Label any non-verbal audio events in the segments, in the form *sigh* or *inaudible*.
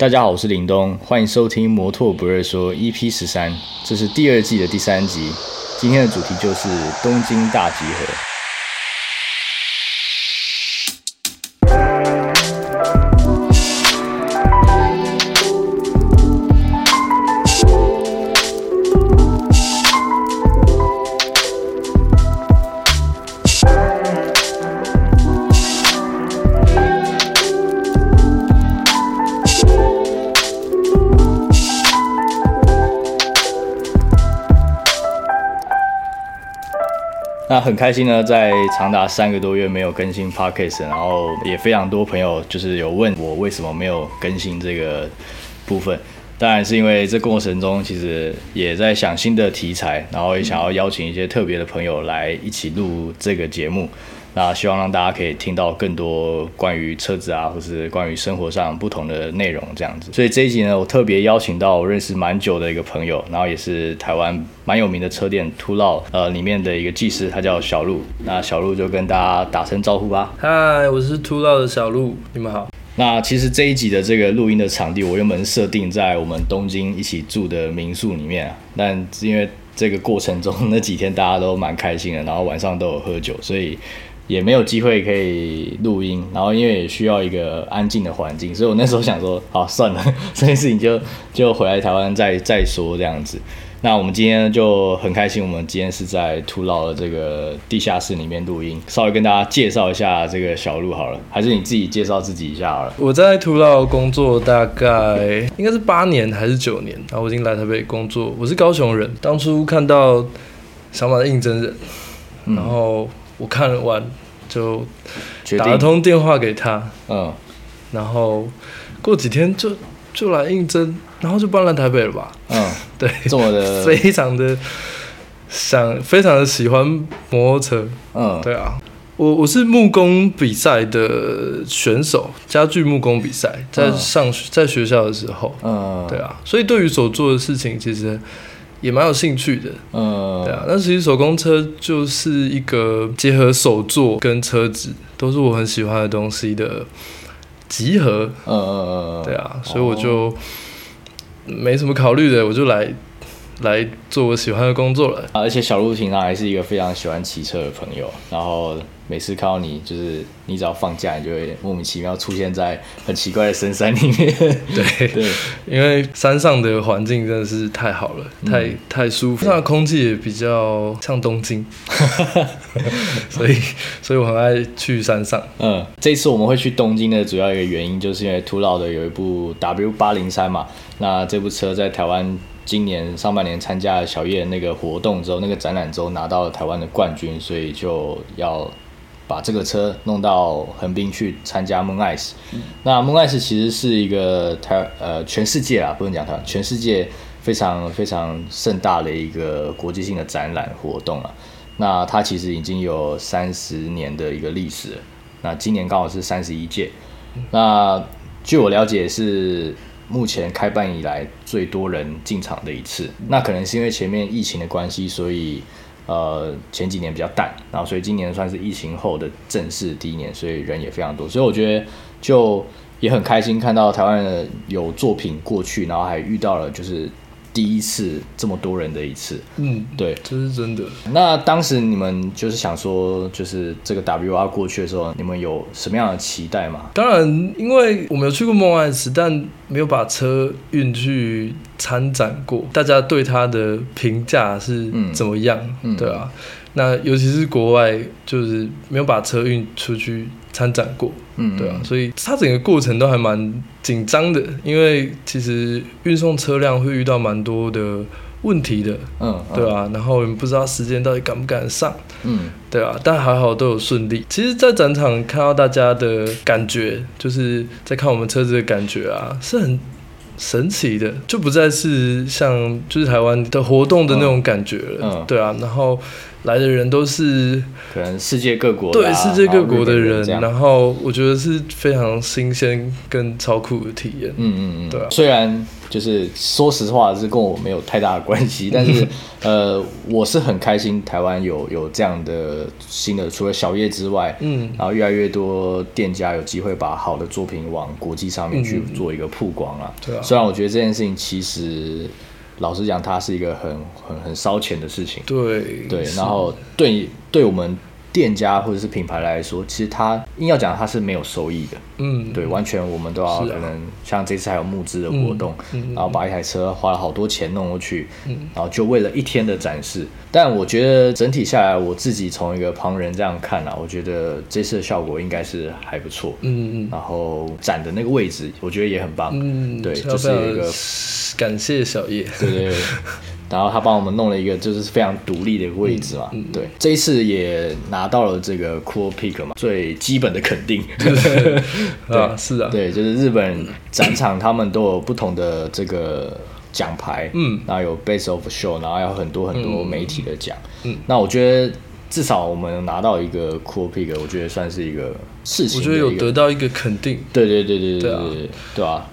大家好，我是林东，欢迎收听《摩托不二说》EP 十三，这是第二季的第三集。今天的主题就是东京大集合。开心呢，在长达三个多月没有更新 podcast，然后也非常多朋友就是有问我为什么没有更新这个部分。当然是因为这过程中其实也在想新的题材，然后也想要邀请一些特别的朋友来一起录这个节目。那希望让大家可以听到更多关于车子啊，或是关于生活上不同的内容这样子。所以这一集呢，我特别邀请到我认识蛮久的一个朋友，然后也是台湾蛮有名的车店突绕呃里面的一个技师，他叫小鹿。那小鹿就跟大家打声招呼吧。嗨，我是突绕的小鹿，你们好。那其实这一集的这个录音的场地，我原本设定在我们东京一起住的民宿里面啊，但因为这个过程中那几天大家都蛮开心的，然后晚上都有喝酒，所以。也没有机会可以录音，然后因为也需要一个安静的环境，所以我那时候想说，好算了，*laughs* 这件事情就就回来台湾再再说这样子。那我们今天就很开心，我们今天是在土老的这个地下室里面录音，稍微跟大家介绍一下这个小路好了，还是你自己介绍自己一下好了。我在土老工作大概应该是八年还是九年，然后我已经来台北工作，我是高雄人，当初看到小马的应征人，然后。我看完就打了通电话给他，嗯，然后过几天就就来应征，然后就搬来台北了吧？嗯，*laughs* 对，这么的 *laughs* 非常的想，非常的喜欢摩托车，嗯，对啊，我我是木工比赛的选手，家具木工比赛，在上在学校的时候，嗯，对啊，所以对于所做的事情，其实。也蛮有兴趣的，嗯，对啊，那其实手工车就是一个结合手作跟车子都是我很喜欢的东西的集合，嗯嗯嗯，对啊，所以我就没什么考虑的，我就来来做我喜欢的工作了。而且小鹿平常还是一个非常喜欢骑车的朋友，然后。每次看到你，就是你只要放假，你就会莫名其妙出现在很奇怪的深山里面。*laughs* 对 *laughs* 对，因为山上的环境真的是太好了，太太舒服，那空气也比较像东京，*laughs* 所以所以我很爱去山上。嗯，这次我们会去东京的主要一个原因，就是因为土老的有一部 W 八零三嘛，那这部车在台湾今年上半年参加了小叶那个活动之后，那个展览之后拿到了台湾的冠军，所以就要。把这个车弄到横滨去参加 Moon Ice，那 Moon Ice 其实是一个台呃全世界啊，不能讲它，全世界非常非常盛大的一个国际性的展览活动啊。那它其实已经有三十年的一个历史了，那今年刚好是三十一届。那据我了解是目前开办以来最多人进场的一次。那可能是因为前面疫情的关系，所以。呃，前几年比较淡，然后所以今年算是疫情后的正式第一年，所以人也非常多，所以我觉得就也很开心看到台湾的有作品过去，然后还遇到了就是。第一次这么多人的一次，嗯，对，这是真的。那当时你们就是想说，就是这个 W R 过去的时候，你们有什么样的期待吗？当然，因为我没有去过梦爱池，但没有把车运去参展过，大家对它的评价是怎么样？对啊。那尤其是国外，就是没有把车运出去参展过，嗯，对啊，所以它整个过程都还蛮紧张的，因为其实运送车辆会遇到蛮多的问题的，嗯，对啊，然后我们不知道时间到底赶不赶得上，嗯，对啊，但还好都有顺利。其实，在展场看到大家的感觉，就是在看我们车子的感觉啊，是很。神奇的，就不再是像就是台湾的活动的那种感觉了，对啊，然后来的人都是可能世界各国的对啊世界各国的人然后我觉得是非常新鲜跟超酷的体验。嗯嗯嗯，对啊。虽然就是说实话是跟我没有太大的关系，*laughs* 但是呃，我是很开心台湾有有这样的新的，除了小叶之外，嗯。然后越来越多店家有机会把好的作品往国际上面去嗯。做一个曝光啊。对啊。虽然我觉得这件事情其实老实讲，它是一个很很很烧钱的事情。对对，然后对对我们店家或者是品牌来说，其实它硬要讲它是没有收益的。嗯对，完全我们都要可能像这次还有募资的活动，然后把一台车花了好多钱弄过去，嗯然后就为了一天的展示。但我觉得整体下来，我自己从一个旁人这样看啊，我觉得这次的效果应该是还不错。嗯嗯然后展的那个位置，我觉得也很棒。嗯，对，要就是有一个感谢小叶。对对对。然后他帮我们弄了一个就是非常独立的一个位置嘛，对，这一次也拿到了这个 Cool Pick 嘛，最基本的肯定，*laughs* *laughs* 啊，是啊，对，就是日本展场他们都有不同的这个奖牌，嗯。然后有 Base of Show，然后还有很多很多媒体的奖，嗯那我觉得至少我们拿到一个 Cool Pick，我觉得算是一个事情我觉得有得到一个肯定。对对对对对对啊。对对对啊！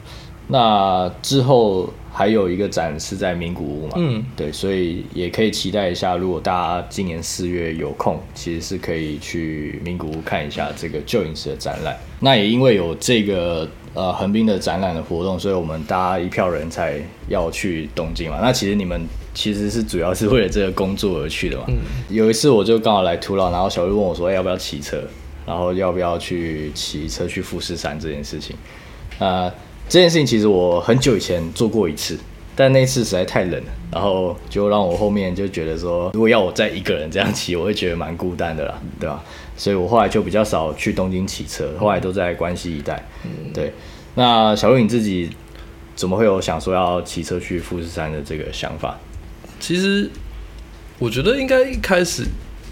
那之后还有一个展是在名古屋嘛，嗯，对，所以也可以期待一下，如果大家今年四月有空，其实是可以去名古屋看一下这个旧影视的展览。那也因为有这个呃横滨的展览的活动，所以我们大家一票人才要去东京嘛。那其实你们其实是主要是为了这个工作而去的嘛。有一次我就刚好来土老，然后小玉问我说、哎要不要骑车，然后要不要去骑车去富士山这件事情。呃，这件事情其实我很久以前做过一次，但那次实在太冷了，然后就让我后面就觉得说，如果要我再一个人这样骑，我会觉得蛮孤单的啦，对吧？所以我后来就比较少去东京骑车，后来都在关西一带。对，那小鹿你自己怎么会有想说要骑车去富士山的这个想法？其实我觉得应该一开始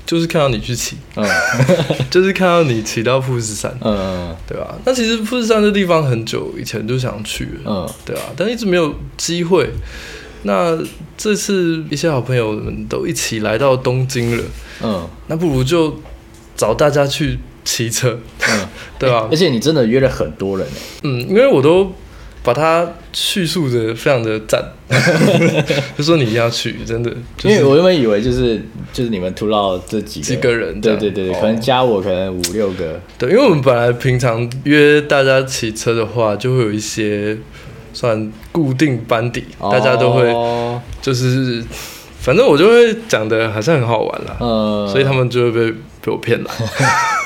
就是看到你去骑，嗯。*laughs* 就是看到你骑到富士山，嗯对吧？那其实富士山这地方很久以前就想去了，嗯。对啊，但一直没有机会。那这次一些好朋友们都一起来到东京了，嗯。那不如就找大家去骑车，嗯，*laughs* 对吧？而？且你真的约了很多人。欸嗯，因为我都把它叙述的非常的赞，*laughs* 就说你一定要去，真的，就是因为我原本以为就是就是你们图到这几个几个人对对对，哦可能加我可能五六个，对，因为我们本来平常约大家骑车的话，就会有一些算固定班底，大家都会哦就是，反正我就会讲的好像很好玩啦，呃，所以他们就会被被我骗了 *laughs*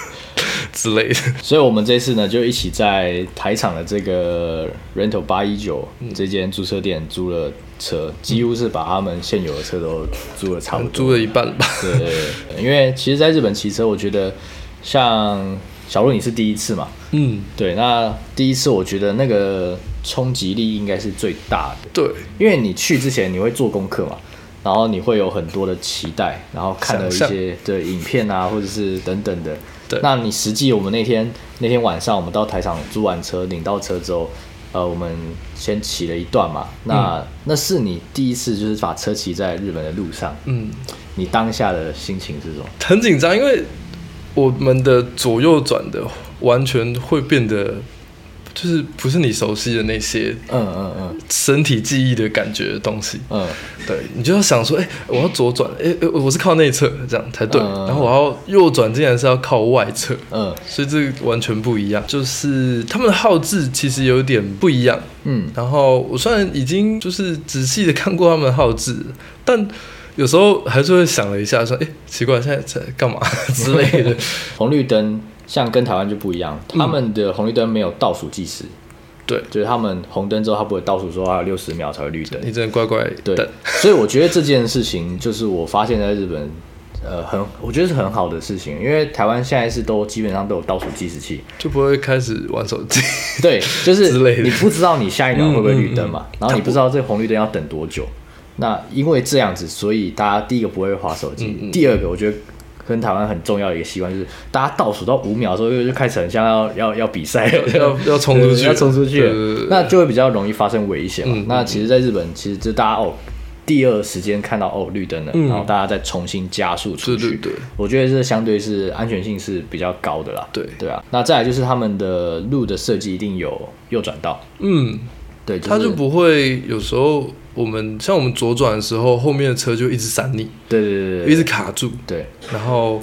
之类的。*laughs* 所以我们这次呢就一起在台场的这个 Rental 八一九嗯这间租车店租了车，几乎是把他们现有的车都租了差不多，*laughs* 租了一半吧。对对对，因为其实在日本骑车，我觉得像小鹿你是第一次嘛，嗯，对，那第一次我觉得那个冲击力应该是最大的。对，因为你去之前你会做功课嘛，然后你会有很多的期待，然后看了一些的影片啊，或者是等等的。对那你实际我们那天那天晚上我们到台场租完车领到车之后，呃，我们先骑了一段嘛。那、那是你第一次就是把车骑在日本的路上，嗯，你当下的心情是什么？很紧张，因为我们的左右转的完全会变得，就是不是你熟悉的那些嗯嗯嗯身体记忆的感觉的东西。嗯对你就要想说，哎、我要左转，哎、哎我是靠内侧这样才对，嗯然后我要右转，竟然是要靠外侧，嗯所以这个完全不一样。就是他们的号志其实有点不一样。嗯然后我虽然已经就是仔细的看过他们的号志，但有时候还是会想了一下，说，哎、奇怪，现在在干嘛 *laughs* 之类的。红绿灯像跟台湾就不一样，他们的红绿灯没有倒数计时，对，就是他们红灯之后，他不会倒数说还有六十秒才会绿灯。你只能乖乖对等。，所以我觉得这件事情就是我发现在日本，呃，很我觉得是很好的事情，因为台湾现在是都基本上都有倒数计时器，就不会开始玩手机。对，就是 *laughs* 你不知道你下一秒会不会绿灯嘛，嗯嗯嗯然后你不知道这红绿灯要等多久，那因为这样子，所以大家第一个不会划手机，第二个我觉得。跟台湾很重要的一个习惯就是，大家倒数到五秒的时候，就就开始很像要要要比赛了，*laughs* 要要 *laughs* 冲出去。要冲出去。那就会比较容易发生危险嘛。那其实，在日本，其实就大家哦，第二时间看到哦绿灯了，然后大家再重新加速出去。对对对，我觉得这相对是安全性是比较高的啦。对。对啊，那再来就是他们的路的设计一定有右转道。嗯，对，他就不会有时候我们像我们左转的时候，后面的车就一直闪你，对对对对，一直卡住。对，然后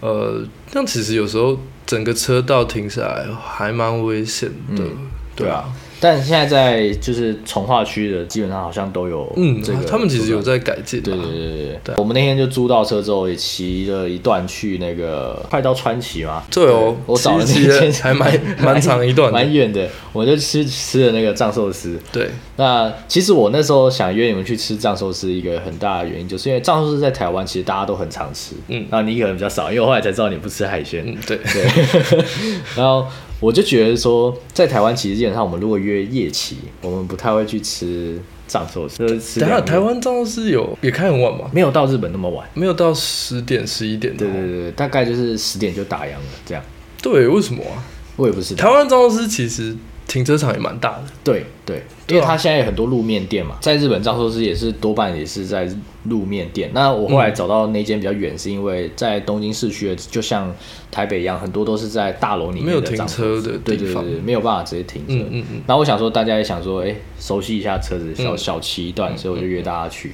呃，那其实有时候整个车道停下来还蛮危险的。对啊。但现在在就是从化区的，基本上好像都有，嗯，这个他们其实有在改进。对对对对对。我们那天就租到车之后，也骑了一段去那个快到川崎嘛。对哦，我找了那天还 *laughs* 蛮蛮长一段，蛮远的。我就吃吃了那个藏寿司。对。那其实我那时候想约你们去吃藏寿司，一个很大的原因就是因为藏寿司在台湾其实大家都很常吃，嗯，然后你可能比较少，因为我后来才知道你不吃海鲜。嗯，对对。*laughs* 然后。我就觉得说，在台湾其实基本上，我们如果约夜骑，我们不太会去吃藏寿司。等下，台湾藏寿司有也开很晚吗？没有到日本那么晚，没有到十点十一点。对对对，大概就是十点就打烊了，这样。对，为什么啊？我也不知道。台湾藏寿司其实。停车场也蛮大的，对对，因为它现在有很多路面店嘛，在日本藏寿司也是多半也是在路面店。那我后来找到那间比较远，是因为在东京市区的，就像台北一样，很多都是在大楼里面没有停车的对对对，没有办法直接停车。嗯嗯嗯。然后我想说，大家也想说，哎，熟悉一下车子，小小骑一段，所以我就约大家去。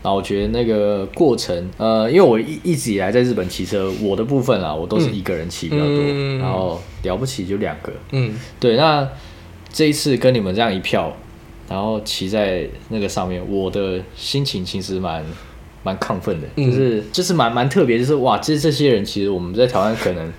然后我觉得那个过程，呃，因为我一一直以来在日本骑车，我的部分啊，我都是一个人骑比较多，然后了不起就两个。嗯，对，那。这一次跟你们这样一票，然后骑在那个上面，我的心情其实蛮蛮亢奋的，就是就是蛮蛮特别，就是哇，其实这些人其实我们在台湾可能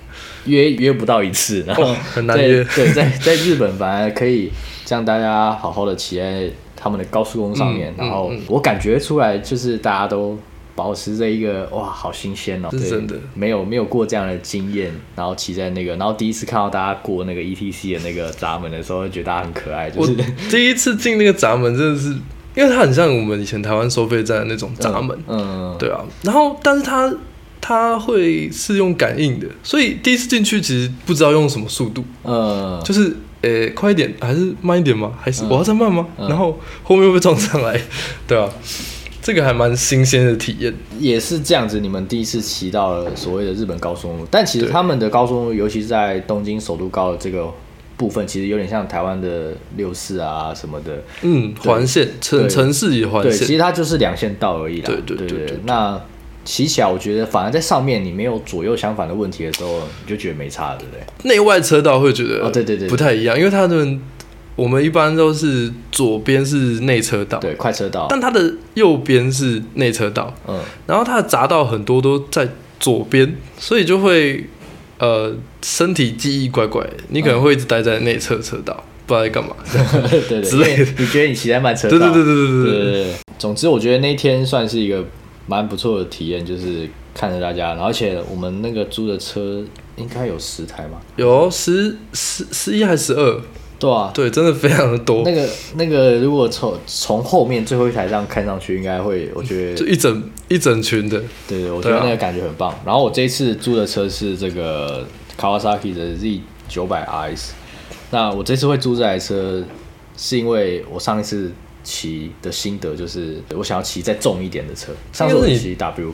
约约不到一次，然后很难约。对，在在日本反而可以这样大家好好的骑在他们的高速公路上面，然后我感觉出来就是大家都。保持着一个哇，好新鲜哦！是真的，没有没有过这样的经验，然后骑在那个，然后第一次看到大家过那个 E T C 的那个闸门的时候，觉得大家很可爱。就是第一次进那个闸门，真的是，因为它很像我们以前台湾收费站的那种闸门，嗯，对啊。然后，但是它它会是用感应的，所以第一次进去其实不知道用什么速度，嗯，就是呃快一点还是慢一点吗？还是我要再慢吗？然后后面会撞上来，*laughs* 对啊。这个还蛮新鲜的体验，也是这样子。你们第一次骑到了所谓的日本高速公路，但其实他们的高速公路，尤其是在东京首都高的这个部分，其实有点像台湾的六四啊什么的。嗯，环线城城市也环线，其实它就是两线道而已啦。对对对。那骑起来，我觉得反而在上面你没有左右相反的问题的时候，你就觉得没差，对不对？内外车道会觉得哦，对对对，不太一样，因为他们。我们一般都是左边是内车道，对，快车道，但它的右边是内车道，嗯，然后它的匝道很多都在左边，所以就会呃身体记忆怪怪，你可能会一直待在内侧车道，不知道在干嘛，*laughs* 对对之类的。你觉得你骑在慢车道？对对对对对对对。总之，我觉得那天算是一个蛮不错的体验，就是看着大家，而且我们那个租的车应该有十台嘛？有十十十一还是十二？对啊，对，真的非常的多。那个那个，如果从从后面最后一台这样看上去，应该会，我觉得就一整一整群的。对对，我觉得那个感觉很棒。然后我这一次租的车是这个 Kawasaki 的 Z 九百 RS。那我这次会租这台车，是因为我上一次骑的心得就是，我想要骑再重一点的车。上次我骑 W。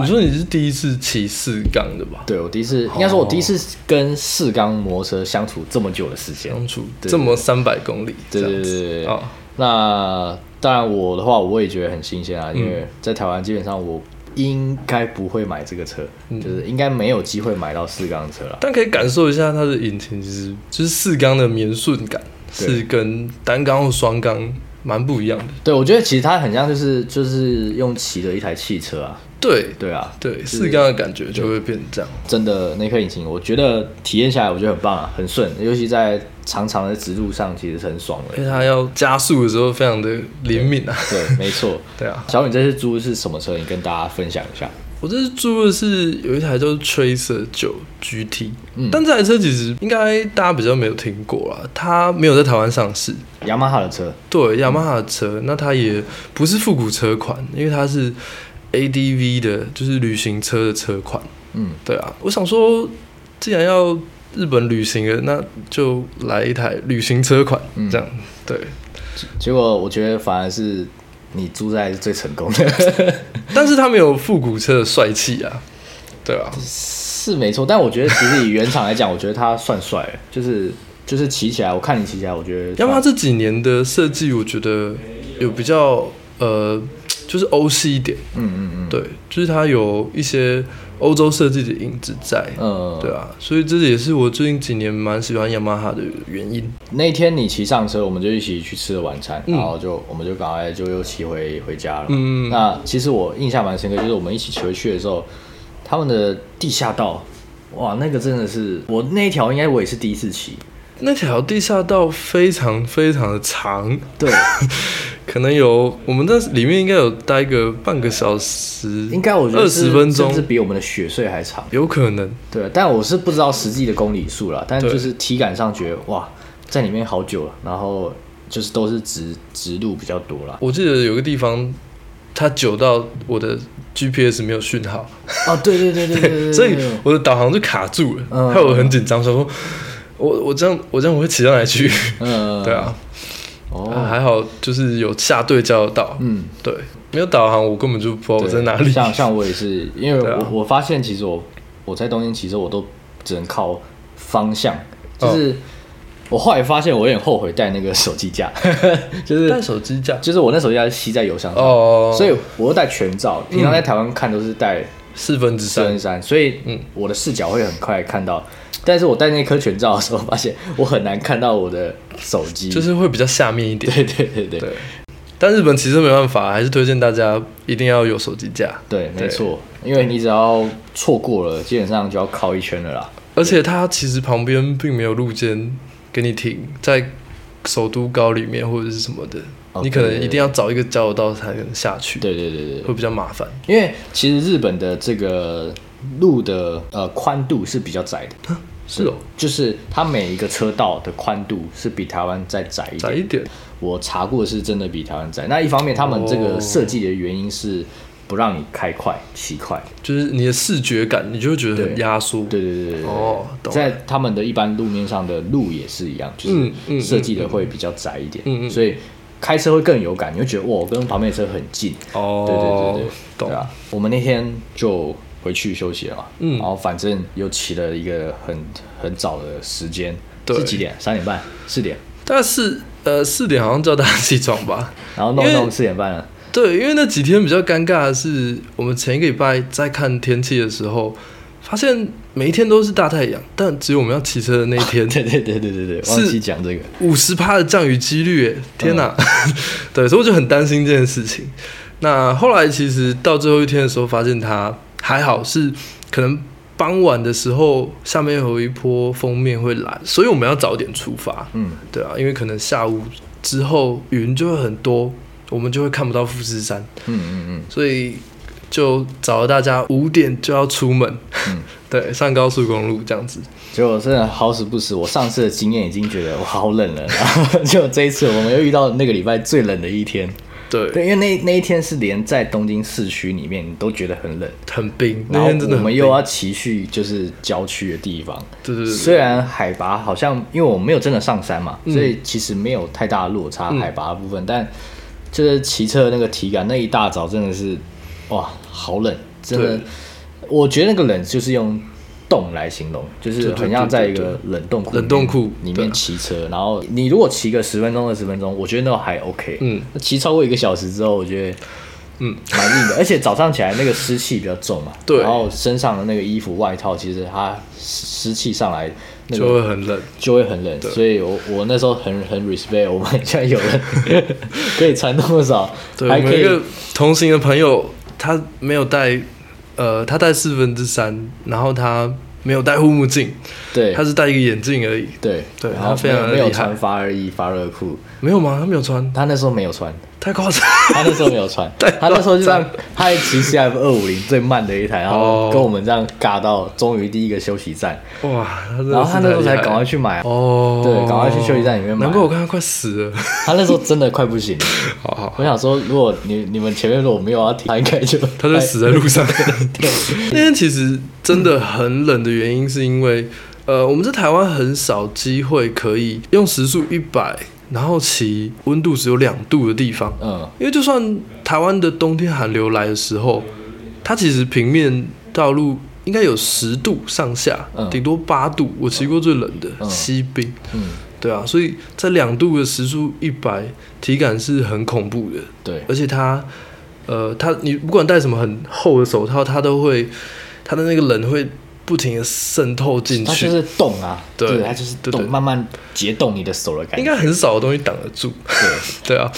你说你是第一次骑四缸的吧？对，我第一次，应该说，我第一次跟四缸摩托车相处这么久的时间，相处这么三百公里，对对对对。哦，那当然我的话，我也觉得很新鲜啊，因为在台湾基本上我应该不会买这个车，就是应该没有机会买到四缸车了。但可以感受一下它的引擎，其实就是四缸的绵顺感，是跟单缸或双缸蛮不一样的。对，我觉得其实它很像，就是就是用骑的一台汽车啊。对对啊，对四缸的感觉就会变这样。真的那颗引擎，我觉得体验下来，我觉得很棒啊，很顺，尤其在长长的直路上，其实是很爽的。因为它要加速的时候，非常的灵敏啊。对，没错。*laughs* 对啊，小敏这次租的是什么车？你跟大家分享一下。我这次租的是有一台叫 Tracer 九 GT，但这台车其实应该大家比较没有听过啦，它没有在台湾上市。雅马哈的车，对，雅马哈的车，那它也不是复古车款，因为它是。A D V 的就是旅行车的车款，嗯，对啊，我想说，既然要日本旅行了，那就来一台旅行车款，这样，对。结果我觉得反而是你租在是最成功的。*laughs* 但是他没有复古车的帅气啊，对啊，是没错。但我觉得其实以原厂来讲，我觉得它算帅，就是就是骑起来，我看你骑起来，我觉得。要不它这几年的设计，我觉得有比较呃，就是欧系一点。嗯嗯嗯，对，就是它有一些。欧洲设计的影子在，嗯，对啊，所以这也是我最近几年蛮喜欢雅马哈的原因。那天你骑上车，我们就一起去吃了晚餐，然后就我们就赶快就又骑回回家了。嗯，那其实我印象蛮深刻，就是我们一起骑回去的时候，他们的地下道，哇，那个真的是我那一条应该我也是第一次骑。那条地下道非常非常的长，对，*laughs* 可能有我们那里面应该有待个半个小时，应该我觉得二十分钟。是比我们的雪隧还长，有可能，对，但我是不知道实际的公里数了，但就是体感上觉得哇，在里面好久了，然后就是都是直直路比较多了。我记得有个地方，它久到我的 GPS 没有讯号，哦，对对对对对，*laughs* 所以我的导航就卡住了，害我很紧张，说。*laughs* 我我这样我这样我会骑到哪去？嗯，*laughs* 对啊，哦，还好就是有下对交流道，嗯，对，没有导航我根本就不知道我在哪里。像像我也是，因为我我发现其实我我在东京骑车我都只能靠方向，就是我后来发现我有点后悔带那个手机架，*laughs* 就是带手机架，就是我那手机架是吸在油箱上，哦，所以我又带全罩，平常在台湾看都是带四分之三。三，所以嗯，我的视角会很快看到。但是我戴那颗全罩的时候，发现我很难看到我的手机，就是会比较下面一点。对对对对。但日本其实没办法，还是推荐大家一定要有手机架。对，没错，因为你只要错过了，基本上就要靠一圈了啦。而且它其实旁边并没有路肩给你停，在首都高里面或者是什么的，你可能一定要找一个交流道才能下去。对对对对，会比较麻烦。因为其实日本的这个路的呃宽度是比较窄的。是哦，就是它每一个车道的宽度是比台湾再窄一点。窄一点，我查过是真的比台湾窄。那一方面，他们这个设计的原因是不让你开快、骑快，就是你的视觉感，你就会觉得很压缩。对对对对哦，在他们的一般路面上的路也是一样，就是设计的会比较窄一点。嗯嗯，所以开车会更有感，你会觉得哇，我跟旁边的车很近。哦，对对对对，懂啊。我们那天就。回去休息了嘛，嗯，然后反正又起了一个很很早的时间，是几点？三点半、四点？大概是呃四点，好像叫大家起床吧。*laughs* 然后弄弄四点半了。对，因为那几天比较尴尬的是，我们前一个礼拜在看天气的时候，发现每一天都是大太阳，但只有我们要骑车的那一天，*laughs* 对对对对对对，忘记讲这个五十趴的降雨几率，天哪！*laughs* 对，所以我就很担心这件事情。那后来其实到最后一天的时候，发现它。还好是可能傍晚的时候，下面有一波封面会来，所以我们要早点出发。嗯，对啊，因为可能下午之后云就会很多，我们就会看不到富士山。嗯嗯嗯，所以就找了大家五点就要出门。嗯，*laughs* 对，上高速公路这样子。结果真的好死不死，我上次的经验已经觉得我好冷了，然后就这一次我们又遇到那个礼拜最冷的一天。对，因为那那一天是连在东京市区里面，你都觉得很冷、很冰。然后我们又要骑去就是郊区的地方，对对对。虽然海拔好像，因为我没有真的上山嘛，所以其实没有太大的落差海拔的部分，但就是骑车那个体感，那一大早真的是哇，好冷，真的。我觉得那个冷就是用。冻来形容，就是很像在一个冷冻库冷冻库里面骑车，然后你如果骑个十分钟二十分钟，我觉得那还 OK。嗯，骑超过一个小时之后，我觉得嗯蛮硬的，*laughs* 而且早上起来那个湿气比较重嘛，对，然后身上的那个衣服外套，其实它湿气上来就会很冷，就会很冷。所以我我那时候很很 respect，我们现在有人 *laughs* 可以穿那么少，还可以同行的朋友，他没有带。呃，他戴四分之三，然后他没有戴护目镜，对，他是戴一个眼镜而已，对对，然后非常没有穿发热衣、发热裤，没有吗？他没有穿，他那时候没有穿。太夸张！他那时候没有穿，*laughs* 他那时候就这样，他骑 C F 二五零最慢的一台，然后跟我们这样尬到终于第一个休息站。哇！然后他那时候才赶快去买哦，对，赶快去休息站里面买。难怪我刚刚快死了。他那时候真的快不行了。好好，我想说，如果你你们前面如果没有要停，他应该就他就死在路上。*laughs* 对，那天其实真的很冷的原因，是因为呃，我们在台湾很少机会可以用时速一百。然后骑温度只有两度的地方，嗯，因为就算台湾的冬天寒流来的时候，它其实平面道路应该有十度上下，嗯。顶多八度。我骑过最冷的嗯。西滨，嗯，对啊，所以在两度的时速一百，体感是很恐怖的。对，而且它，呃，它你不管戴什么很厚的手套，它都会，它的那个冷会不停的渗透进去，它就是动啊，对它就是动，对对慢慢解冻你的手的感觉。应该很少的东西挡得住。对 *laughs* 对啊，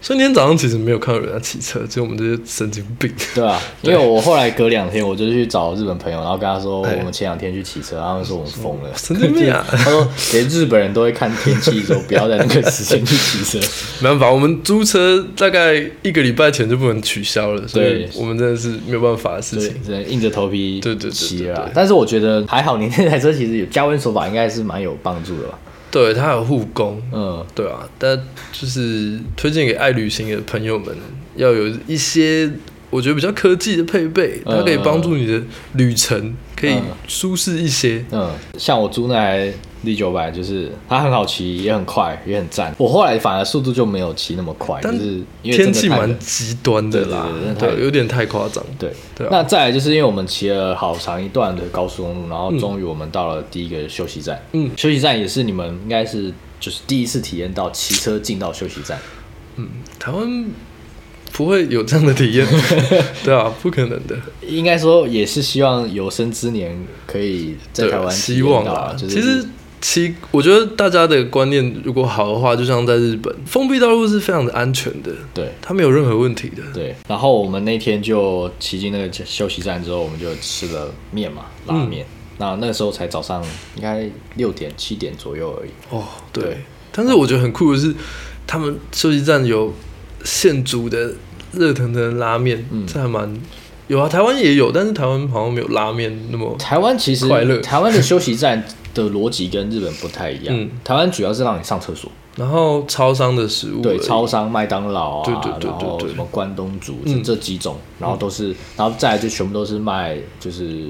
所以那天早上其实没有看到有人在骑车，只有我们这些神经病。对啊，*laughs* 因为我后来隔两天我就去找日本朋友，然后跟他说哎我们前两天去骑车，他们说我们疯了，*laughs* 神经病啊他说连日本人都会看天气，说不要在那个时间去骑车。没办法，我们租车大概一个礼拜前就不能取消了，所以我们真的是没有办法的事情。，只能硬着头皮对对对骑了。但是我觉得还好，你那台车其实有加温手法，应该是蛮有帮助的吧？对，它有护工，嗯，对啊，但就是推荐给爱旅行的朋友们，要有一些我觉得比较科技的配备，它可以帮助你的旅程可以嗯舒适一些。嗯，像我租那台 D 九百，就是它很好骑，也很快，也很赞。我后来反而速度就没有骑那么快，但是因为天气蛮极端的啦对有点太夸张。对，对啊那再来就是因为我们骑了好长一段的高速公路，然后终于我们到了第一个休息站。嗯休息站也是你们应该是就是第一次体验到骑车进到休息站。嗯台湾不会有这样的体验，*laughs* 对啊，不可能的。应该说也是希望有生之年可以在对台湾希望啦。就是其实其，我觉得大家的观念如果好的话，就像在日本，封闭道路是非常的安全的，对它没有任何问题的。对，然后我们那天就骑进那个休息站之后，我们就吃了面嘛，拉面。嗯那那个时候才早上应该六点七点左右而已。哦，对。对但是我觉得很酷的是，他们休息站有现煮的热腾腾的拉面，嗯这还蛮有啊。台湾也有，但是台湾好像没有拉面那么台湾其实快乐台湾的休息站的逻辑跟日本不太一样。*laughs* 嗯台湾主要是让你上厕所，然后超商的食物对，超商、麦当劳啊，对对对对对然后什么关东煮嗯。这这几种，然后都是，然后再来就全部都是卖就是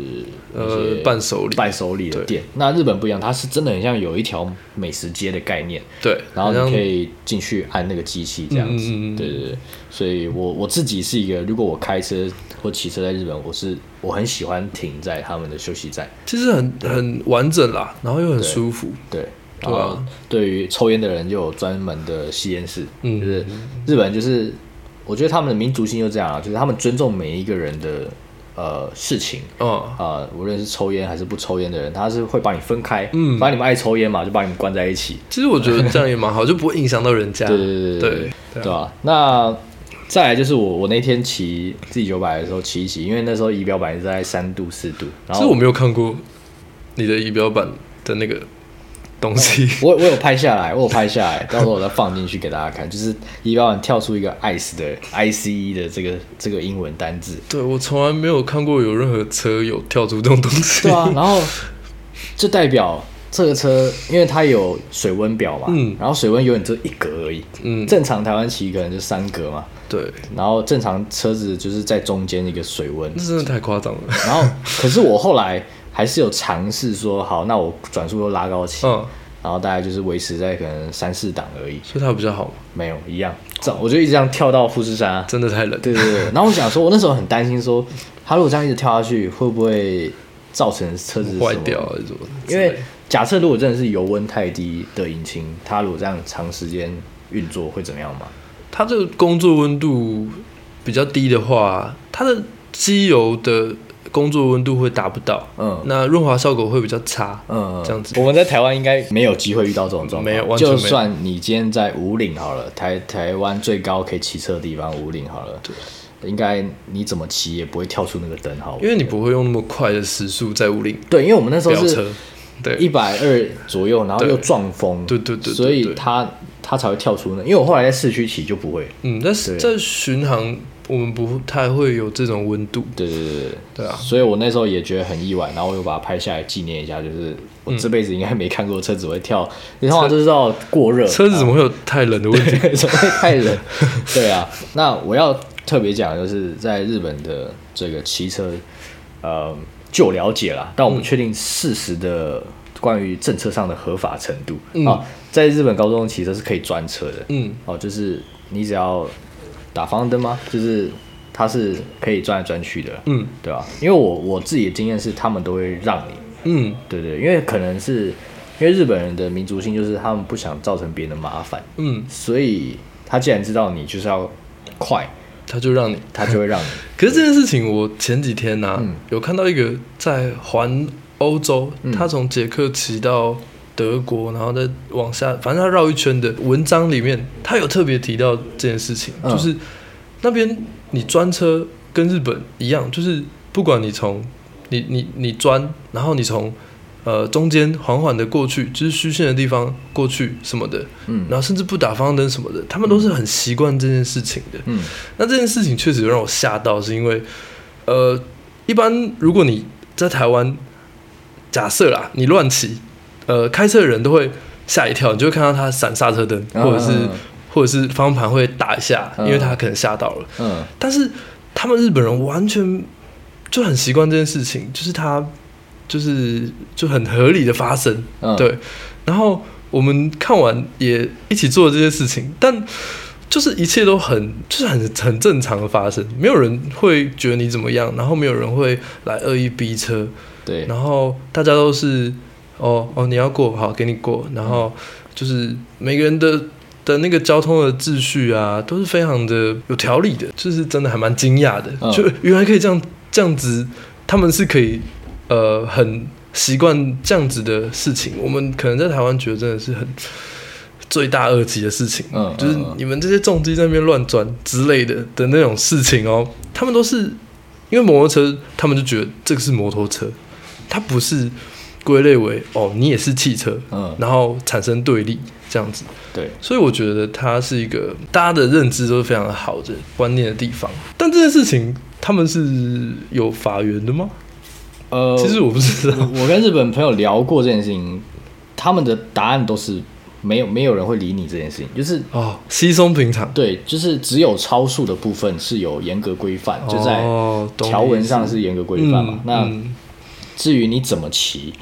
呃伴手礼，伴手礼的店。那日本不一样，它是真的很像有一条美食街的概念，对，然后你可以进去按那个机器这样子。对对对，所以我我自己是一个，如果我开车或骑车在日本，我是我很喜欢停在他们的休息站。其实很很完整啦，然后又很舒服。对，对啊。后对于抽烟的人就有专门的吸烟室，嗯。就是日本就是，我觉得他们的民族性就这样啊，就是他们尊重每一个人的呃事情。哦，啊、无论是抽烟还是不抽烟的人，他是会把你分开，嗯。把你们爱抽烟嘛，就把你们关在一起，其实我觉得这样也蛮好，就不会影响到人家。对对对对对对对。吧、那再来就是我我那天骑 Z 九百的时候骑一骑，因为那时候仪表板是在三度四度，然后其实我没有看过你的仪表板的那个东西。我我有拍下来，我有拍下来，*laughs* 到时候我再放进去给大家看。就是仪表板跳出一个 ICE 的 ICE 的这个这个英文单字，对我从来没有看过有任何车有跳出这种东西。对啊，然后就代表这个车，因为它有水温表嘛，嗯然后水温永远只有一格而已。嗯，正常台湾骑可能就三格嘛，对，然后正常车子就是在中间一个水温，这真的太夸张了。然后可是我后来还是有尝试说，好，那我转速又拉高起，嗯，然后大概就是维持在可能三四档而已，所以它比较好吗，没有一样，这样我就一直这样跳到富士山啊。真的太冷。对对对，然后我想说，我那时候很担心说，他如果这样一直跳下去，会不会造成车子坏掉？因为假设如果真的是油温太低的引擎，它如果这样长时间运作会怎么样嘛？它这个工作温度比较低的话，它的机油的工作温度会达不到，嗯。那润滑效果会比较差。嗯，这样子。我们在台湾应该没有机会遇到这种状况，没有完全没有。就算你今天在五岭好了，台台湾最高可以骑车的地方五岭好了，对。应该你怎么骑也不会跳出那个灯号。因为你不会用那么快的时速在五岭对，因为我们那时候是对，一百二左右，然后又撞风，对对对对所以对。它它才会跳出那。因为我后来在市区骑就不会，嗯，但是在巡航我们不太会有这种温度，对对对对。对啊，所以我那时候也觉得很意外，然后我又把它拍下来纪念一下，就是我这辈子应该没看过车子会跳，你通常就知道过热，*laughs* 车子怎么会有太冷的问题？怎么会太冷？对啊，那我要特别讲，的就是在日本的这个骑车，呃，就了解啦，但我不确定事实的关于政策上的合法程度啊，在日本高中骑车是可以专车的，嗯，哦，就是你只要打方向灯吗？就是它是可以转来转去的，嗯，对吧？因为我我自己的经验是，他们都会让你，嗯，对对，因为可能是因为日本人的民族性就是他们不想造成别人的麻烦，嗯，所以他既然知道你就是要快。他就让你，他就会让你。*laughs* 可是这件事情，我前几天呢，有看到一个在环欧洲，他从捷克骑到德国，然后再往下，反正他绕一圈的文章里面，他有特别提到这件事情，就是那边你专车跟日本一样，就是不管你从你你你专，然后你从。呃，中间缓缓的过去，就是虚线的地方过去什么的，嗯，然后甚至不打方向灯什么的，他们都是很习惯这件事情的，嗯，那这件事情确实让我吓到，是因为，呃，一般如果你在台湾，假设啦，你乱骑，呃，开车的人都会吓一跳，你就会看到他闪刹车灯，或者是或者是方向盘会打一下，因为他可能吓到了，嗯，但是他们日本人完全就很习惯这件事情，就是他。就是就很合理的发生，对。然后我们看完也一起做了这些事情，但就是一切都很就是很很正常的发生，没有人会觉得你怎么样，然后没有人会来恶意逼车，对。然后大家都是哦哦你要过好给你过，然后就是每个人的的那个交通的秩序啊都是非常的有条理的，就是真的还蛮惊讶的，就原来可以这样这样子，他们是可以。呃，很习惯这样子的事情，我们可能在台湾觉得真的是很罪大恶极的事情，嗯，就是你们这些重机在那边乱转之类的的那种事情哦，他们都是因为摩托车，他们就觉得这个是摩托车，它不是归类为哦，你也是汽车，嗯，然后产生对立这样子，对，所以我觉得它是一个大家的认知都是非常好的观念的地方，但这件事情他们是有法源的吗？呃，其实我不知道。我跟日本朋友聊过这件事情，他们的答案都是没有，没有人会理你这件事情，就是哦，稀松平常。对，就是只有超速的部分是有严格规范，就在条文上是严格规范嘛。那至于你怎么骑，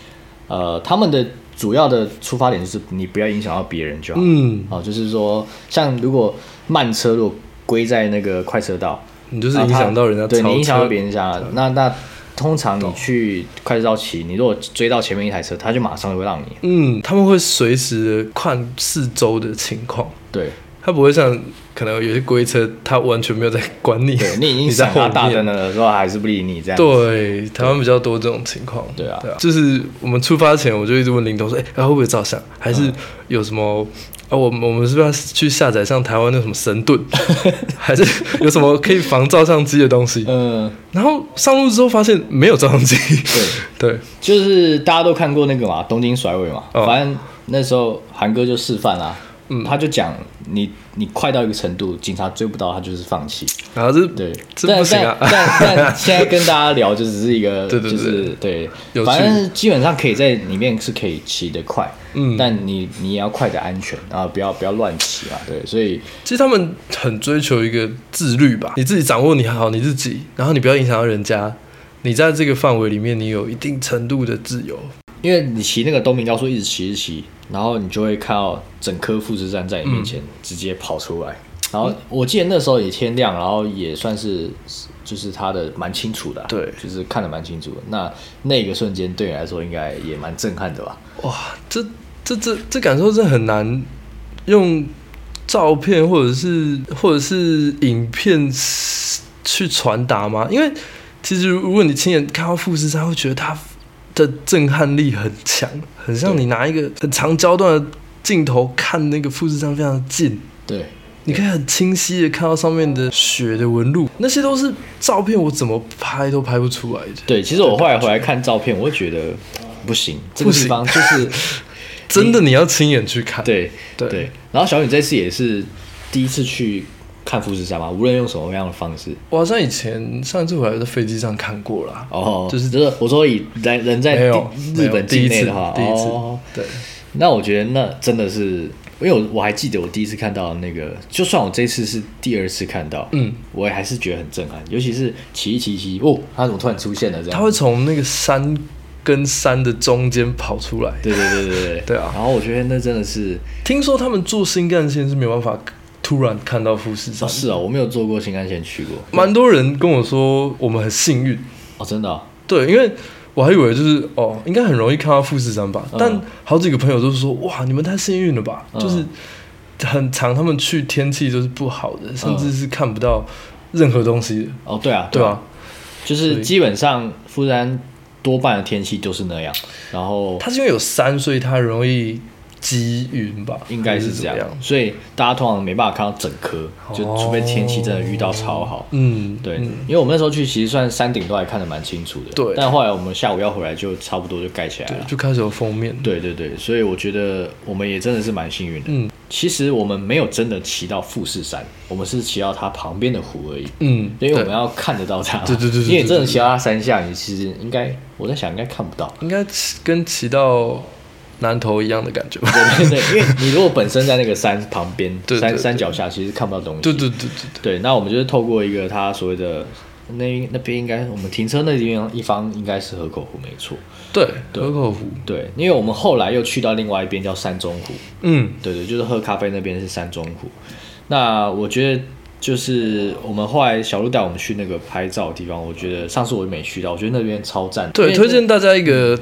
呃，他们的主要的出发点就是你不要影响到别人就好。嗯，哦，就是说，像如果慢车如果归在那个快车道，你就是影响到人家，对你影响到别人家，那那。通常你去快车道骑，你如果追到前面一台车，他就马上会让你。嗯，他们会随时看四周的情况。对，他不会像可能有些龟车，他完全没有在管你。对，你已经 *laughs* 闪他大灯了，之后还是不理你这样。对，台湾比较多这种情况。对啊，对啊。就是我们出发前，我就一直问林东说：“哎，他会不会照相？还是有什么？”啊，我我们是不是要去下载像台湾那什么神盾，*laughs* 还是有什么可以防照相机的东西？嗯，然后上路之后发现没有照相机。对 *laughs* 对，就是大家都看过那个嘛，东京甩尾嘛，反正那时候韩哥就示范啦。嗯，他就讲你你快到一个程度，警察追不到他就是放弃。然后这对，这不行啊。但但 *laughs* 现在跟大家聊就只是一个，对 *laughs* 对对，对，反正基本上可以在里面是可以骑得快，嗯，但你你也要快的安全，然后不要不要乱骑啊，对，所以其实他们很追求一个自律吧，你自己掌握你好你自己，然后你不要影响到人家，你在这个范围里面你有一定程度的自由。因为你骑那个东平高速一直骑一直骑，然后你就会看到整颗富士山在你面前直接跑出来。然后我记得那时候也天亮，然后也算是就是它的蛮清楚的，对，就是看得蛮清楚的。那那个瞬间对你来说应该也蛮震撼的吧？哇，这这这这感受是很难用照片或者是或者是影片去传达吗？因为其实如果你亲眼看到富士山，会觉得它。的震撼力很强，很像你拿一个很长焦段的镜头看那个富士山，非常近。对，你可以很清晰的看到上面的雪的纹路，那些都是照片，我怎么拍都拍不出来的。对，其实我后来回来看照片，我会觉得不行，这个地方就是 *laughs* 真的，你要亲眼去看。对对。然后小雨这次也是第一次去。看富士山吗？无论用什么样的方式，我好像以前上一次回来在飞机上看过了。哦，就是就是我说以人人在日本境内的话，第一次，对。那我觉得那真的是，因为我我还记得我第一次看到那个，就算我这次是第二次看到，嗯，我也还是觉得很震撼。尤其是骑一骑骑，哦，它怎么突然出现了？这样，它会从那个山跟山的中间跑出来。对对对对对对啊然后我觉得那真的是，听说他们坐新干线是没有办法突然看到富士山。哦，是啊，我没有坐过新干线去过，蛮多人跟我说我们很幸运，哦，真的哦、对，因为我还以为就是哦，应该很容易看到富士山吧，嗯。但好几个朋友都是说哇，你们太幸运了吧，嗯。就是很长，他们去天气都是不好的，甚嗯至是看不到任何东西的，哦，对啊，对啊，就是基本上富士山多半的天气就是那样，然后它是因为有山，所以它容易积云吧，应该是这样，所以大家通常没办法看到整颗，就除非天气真的遇到超好。嗯，对，嗯因为我们那时候去，其实算山顶都还看得蛮清楚的。对但后来我们下午要回来，就差不多就盖起来了。就开始有封面，对对对，所以我觉得我们也真的是蛮幸运的。嗯其实我们没有真的骑到富士山，我们是骑到它旁边的湖而已。嗯，因为我们要看得到它，对对对对对因为真的骑到它山下，你其实应该，我在想应该看不到。应该骑跟骑到南投一样的感觉吧，对对对，*laughs* 因为你如果本身在那个山旁边，山对对对山脚下，其实看不到东西。对对对对对，对，那我们就是透过一个它所谓的那那边应该我们停车那地方一方应该是河口湖没错。对，对河口湖，对，因为我们后来又去到另外一边叫山中湖，嗯，对对，就是喝咖啡那边是山中湖。那我觉得就是我们后来小鹿带我们去那个拍照的地方，我觉得上次我没去到，我觉得那边超赞。对，推荐大家一个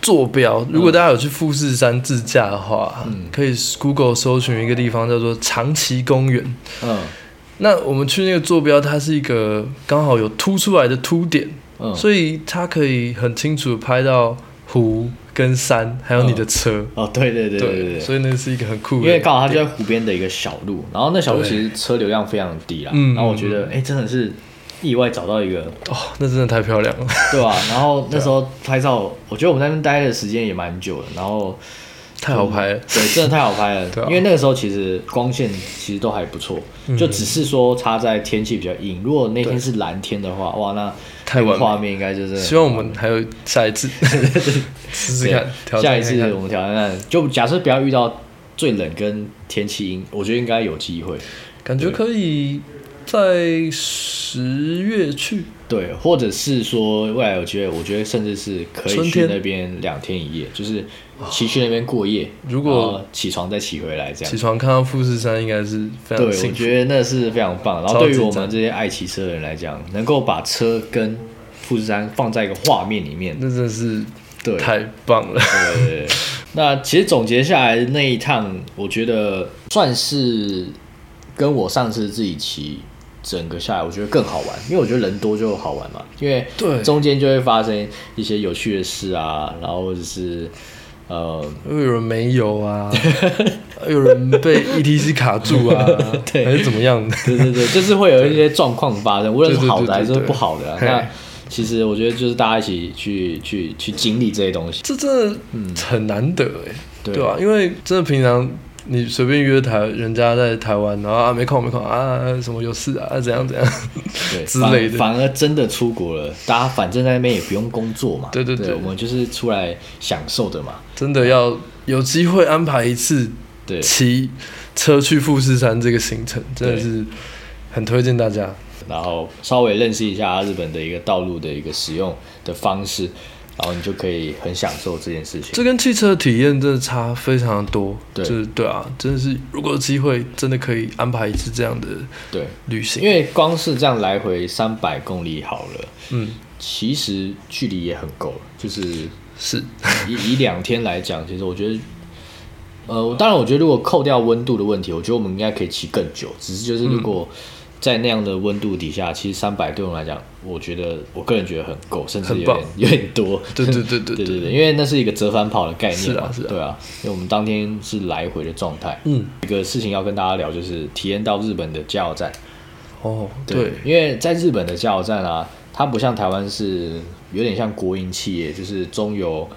坐标，如果大家有去富士山自驾的话，嗯。可以 Google 搜寻一个地方叫做长崎公园。嗯。那我们去那个坐标，它是一个刚好有凸出来的凸点，嗯，所以它可以很清楚拍到湖跟山，还有你的车。哦对对对对对对。所以那是一个很酷的因，为刚好它就在湖边的一个小路，然后那小路其实车流量非常低啦，嗯然后我觉得哎、真的是意外找到一个哦，那真的太漂亮了。对吧、*laughs* 然后那时候拍照，我觉得我们在那边待的时间也蛮久的，然后太好拍了，对，真的太好拍了。*laughs* 对啊因为那个时候其实光线其实都还不错，嗯就只是说差在天气比较阴。如果那天是蓝天的话，哇，那太完美那个画面应该就是希望我们还有下一次 *laughs* 试试看，挑下一次我们挑战看，就假设不要遇到最冷跟天气阴，我觉得应该有机会。感觉可以在十月去，对，或者是说未来有机会，我觉得甚至是可以去那边两天一夜，就是骑去那边过夜，如果起床再骑回来这样起。床看到富士山，应该是非常对，我。觉得那是非常棒。然后对于我们这些爱骑车的人来讲，能够把车跟富士山放在一个画面里面，那真的是对，太棒了。对对对。那其实总结下来那一趟，我觉得算是跟我上次自己骑整个下来，我觉得更好玩，因为我觉得人多就好玩嘛，因为对中间就会发生一些有趣的事啊，然后或者是呃，又有人没油啊，*laughs* 有人被 ETC 卡住啊，*laughs* 对。还是怎么样？的？对对对，*laughs* 就是会有一些状况发生，无论是好的还是不好的那其实我觉得就是大家一起去去去经历这些东西。这真的很难得哎，对。对吧、因为真的平常你随便约台人家在台湾，然后啊没空没空啊什么有事啊怎样怎样，对 *laughs* 之类的反反而真的出国了，大家反正在那边也不用工作嘛。对对对我们就是出来享受的嘛。真的要有机会安排一次对，骑车去富士山这个行程，真的是很推荐大家。然后稍微认识一下日本的一个道路的一个使用的方式，然后你就可以很享受这件事情。这跟汽车的体验真的差非常多，对。就是对啊，真的是如果有机会，真的可以安排一次这样的对，旅行，因为光是这样来回三百公里好了，嗯。其实距离也很够了，就是是。以以两天来讲，其实我觉得，呃，当然，我觉得如果扣掉温度的问题，我觉得我们应该可以骑更久。只是就是如果在那样的温度底下，其实三百对我们来讲，我觉得我个人觉得很够，甚至有点有点多。对对对对对对对，因为那是一个折返跑的概念嘛，是啊是啊对啊，因为我们当天是来回的状态。嗯一个事情要跟大家聊，就是体验到日本的加油站。哦对，因为在日本的加油站啊，它不像台湾是有点像国营企业，就是中油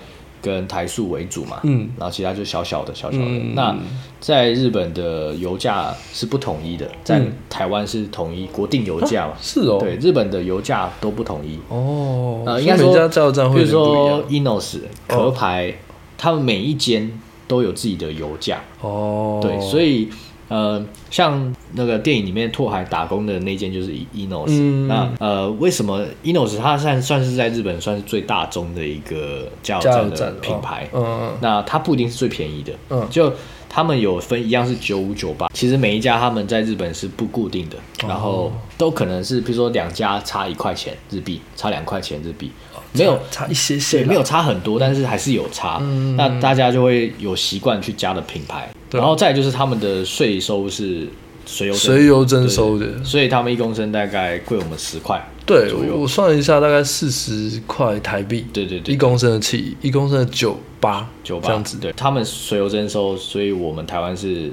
跟台塑为主嘛，嗯然后其他就小小的小小的。嗯那在日本的油价是不统一的，在嗯台湾是统一国定油价嘛，是哦对，日本的油价都不统一。哦，呃，所以每应该说，家加油站比如说样 Inos、壳牌，他们每一间都有自己的油价。哦，对，所以呃，像那个电影里面拓海打工的那间就是 Enos，、嗯。那呃，为什么 Enos 它算算是在日本算是最大宗的一个加油站的品牌？哦。嗯嗯。那它不一定是最便宜的，嗯。就他们有分一样是九五九八，其实每一家他们在日本是不固定的，哦。然后都可能是比如说两家差一块钱日币，差两块钱日币，没有差一些些对，没有差很多，但是还是有差。嗯那大家就会有习惯去加的品牌，然后再就是他们的税收是随油随油征收的。所以他们一公升大概贵我们十块。对，我算了一下，大概四十块台币，对对对一公升的气，一公升的九八，九八这样子。对，他们随油征收，所以我们台湾是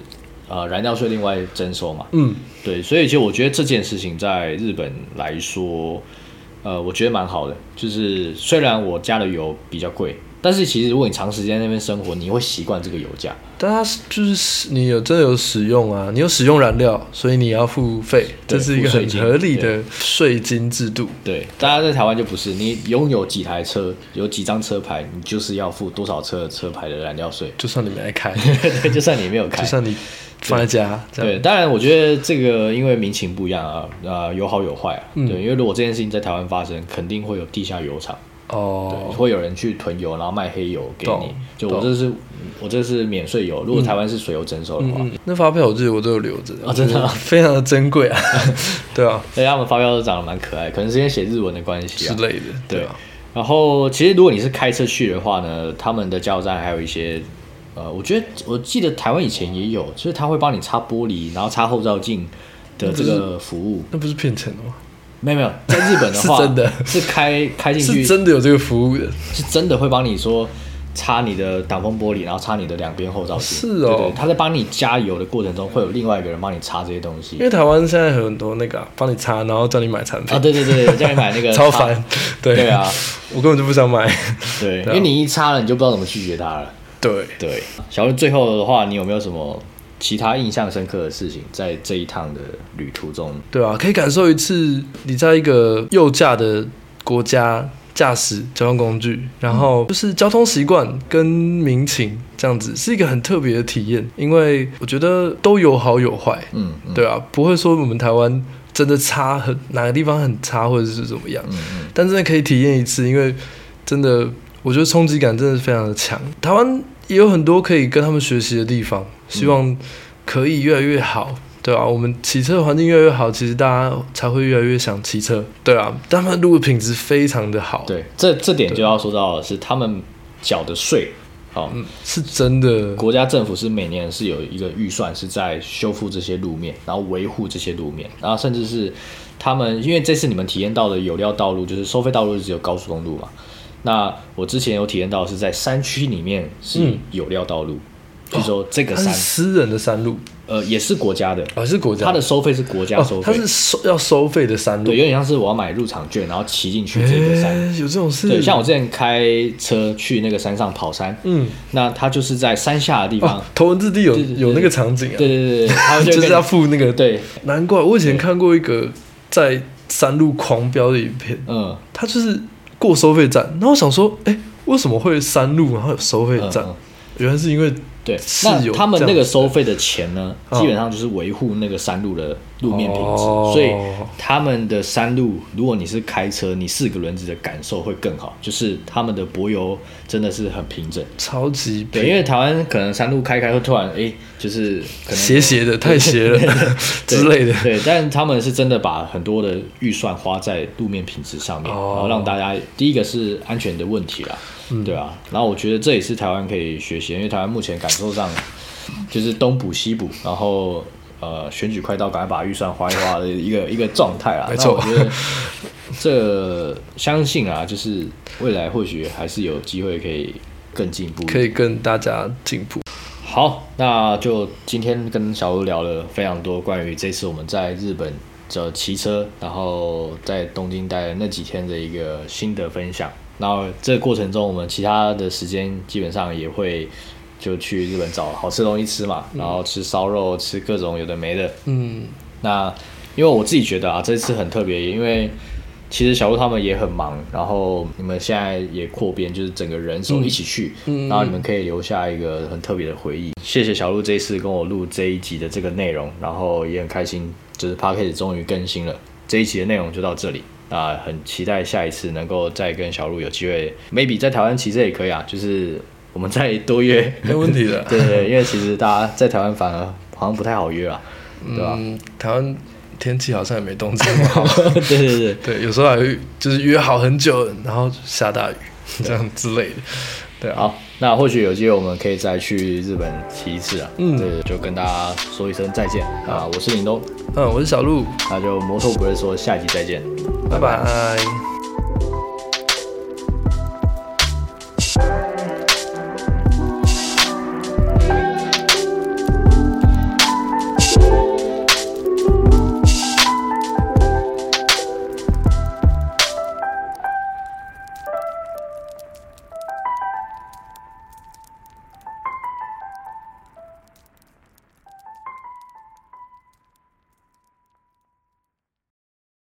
呃燃料税另外征收嘛。嗯，对，所以其实我觉得这件事情在日本来说，呃，我觉得蛮好的。就是虽然我加的油比较贵，但是其实如果你长时间在那边生活，你会习惯这个油价。但它是就是你有真的有使用啊，你有使用燃料，所以你要付费，对这是一个很合理的税金制度。对，大家在台湾就不是，你拥有几台车，有几张车牌，你就是要付多少车的车牌的燃料税。就算你没来开，*laughs* 对，就算你没有开就。算你放在家，对，当然我觉得这个因为民情不一样啊，呃，有好有坏啊。嗯。对，因为如果这件事情在台湾发生，肯定会有地下油厂，对，哦，会有人去囤油，然后卖黑油给你。就我这是我这是免税油，如果台湾是水油征收的话，嗯，那发票我记得我都有留着。啊真的？吗非常的珍贵啊，*laughs* 对啊。所以他们发票都长得蛮可爱，可能是因为写日文的关系啊。之类的，对啊，然后其实如果你是开车去的话呢，他们的加油站还有一些，呃，我觉得我记得台湾以前也有，就是他会帮你擦玻璃，然后擦后照镜的这个服务。那不是骗钱的吗？没有没有，在日本的 *laughs* 话是真的是开 *laughs* 开进去是真的有这个服务的，是真的会帮你说擦你的挡风玻璃，然后擦你的两边后照镜。是哦对对，他在帮你加油的过程中，会有另外一个人帮你擦这些东西因。为台湾现在有很多那个啊帮你擦，然后叫你买产品啊，，对对对，叫你买那个 *laughs* 超烦，对对啊，我根本就不想买，对，因为你一擦了，你就不知道怎么拒绝他了。对。对，小鹿最后的话，你有没有什么其他印象深刻的事情在这一趟的旅途中？对啊，可以感受一次你在一个右驾的国家驾驶交通工具，然后就是交通习惯跟民情这样子，是一个很特别的体验。因为我觉得都有好有坏，嗯，嗯对啊，不会说我们台湾真的差很哪个地方很差或者是怎么样，嗯嗯，但真的可以体验一次，因为真的我觉得冲击感真的是非常的强。台湾也有很多可以跟他们学习的地方，希望可以越来越好。对啊，我们骑车环境越来越好，其实大家才会越来越想骑车。对啊，他们路的品质非常的好，对，这这点就要说到的是他们缴的税。好、嗯，是真的。国家政府是每年是有一个预算是在修复这些路面，然后维护这些路面，然后甚至是他们，因为这次你们体验到的有料道路就是收费道路，只有高速公路嘛。那我之前有体验到是在山区里面是嗯。有料道路，就说这个山，私人的山路，呃，也是国家的，还、是国家它的收费是国家收哦，它，是收要收费的山路。对，有点像是我要买入场券，然后骑进去这个山。诶有这种事？对，像我之前开车去那个山上跑山，嗯，那它就是在山下的地方哦，，头文字 D 有有那个场景啊，对对对对，他们就 *laughs* 就是要付那个对，难怪我以前看过一个在山路狂飙的影片，嗯，它就是过收费站，然后我想说，哎、为什么会山路然后有收费站？嗯嗯原来是因为对，那他们那个收费的钱呢，嗯基本上就是维护那个山路的路面品质，哦。所以他们的山路，如果你是开车，你四个轮子的感受会更好，就是他们的柏油真的是很平整。超级对，因为台湾可能山路开开会突然哎，就是可能斜斜的，太斜了 *laughs* *laughs* 之类的。对，但他们是真的把很多的预算花在路面品质上面，哦。然后让大家第一个是安全的问题啦，嗯对啊，然后我觉得这也是台湾可以学习，因为台湾目前感受上就是东补西补，然后呃选举快到，赶快把预算花一花的一个一个状态啊。没错我觉得这相信啊，就是未来或许还是有机会可以更进步，可以跟大家进步。好，那就今天跟小吴聊了非常多关于这次我们在日本的骑车，然后在东京待的那几天的一个心得分享。然后这个过程中，我们其他的时间基本上也会就去日本找好吃的东西吃嘛，然后吃烧肉，吃各种有的没的。嗯，那因为我自己觉得啊，这次很特别，因为其实小鹿他们也很忙，然后你们现在也扩编，就是整个人手一起去，然后你们可以留下一个很特别的回忆。谢谢小鹿这一次跟我录这一集的这个内容，然后也很开心，就是 p a r k a s 终于更新了，这一集的内容就到这里。那很期待下一次能够再跟小鹿有机会，maybe 在台湾其实也可以啊，就是我们再多约，没问题的。*laughs* 对对，因为其实大家在台湾反而好像不太好约啊，对吧？台湾。天气好像也没动这么好，*laughs* 对对对对，有时候还会就是约好很久，然后下大雨这样之类的。对，好，那或许有机会我们可以再去日本骑一次啊。嗯，对，就跟大家说一声再见啊！我是林东，嗯，我是小鹿，那就摩托不会说下集再见，拜拜。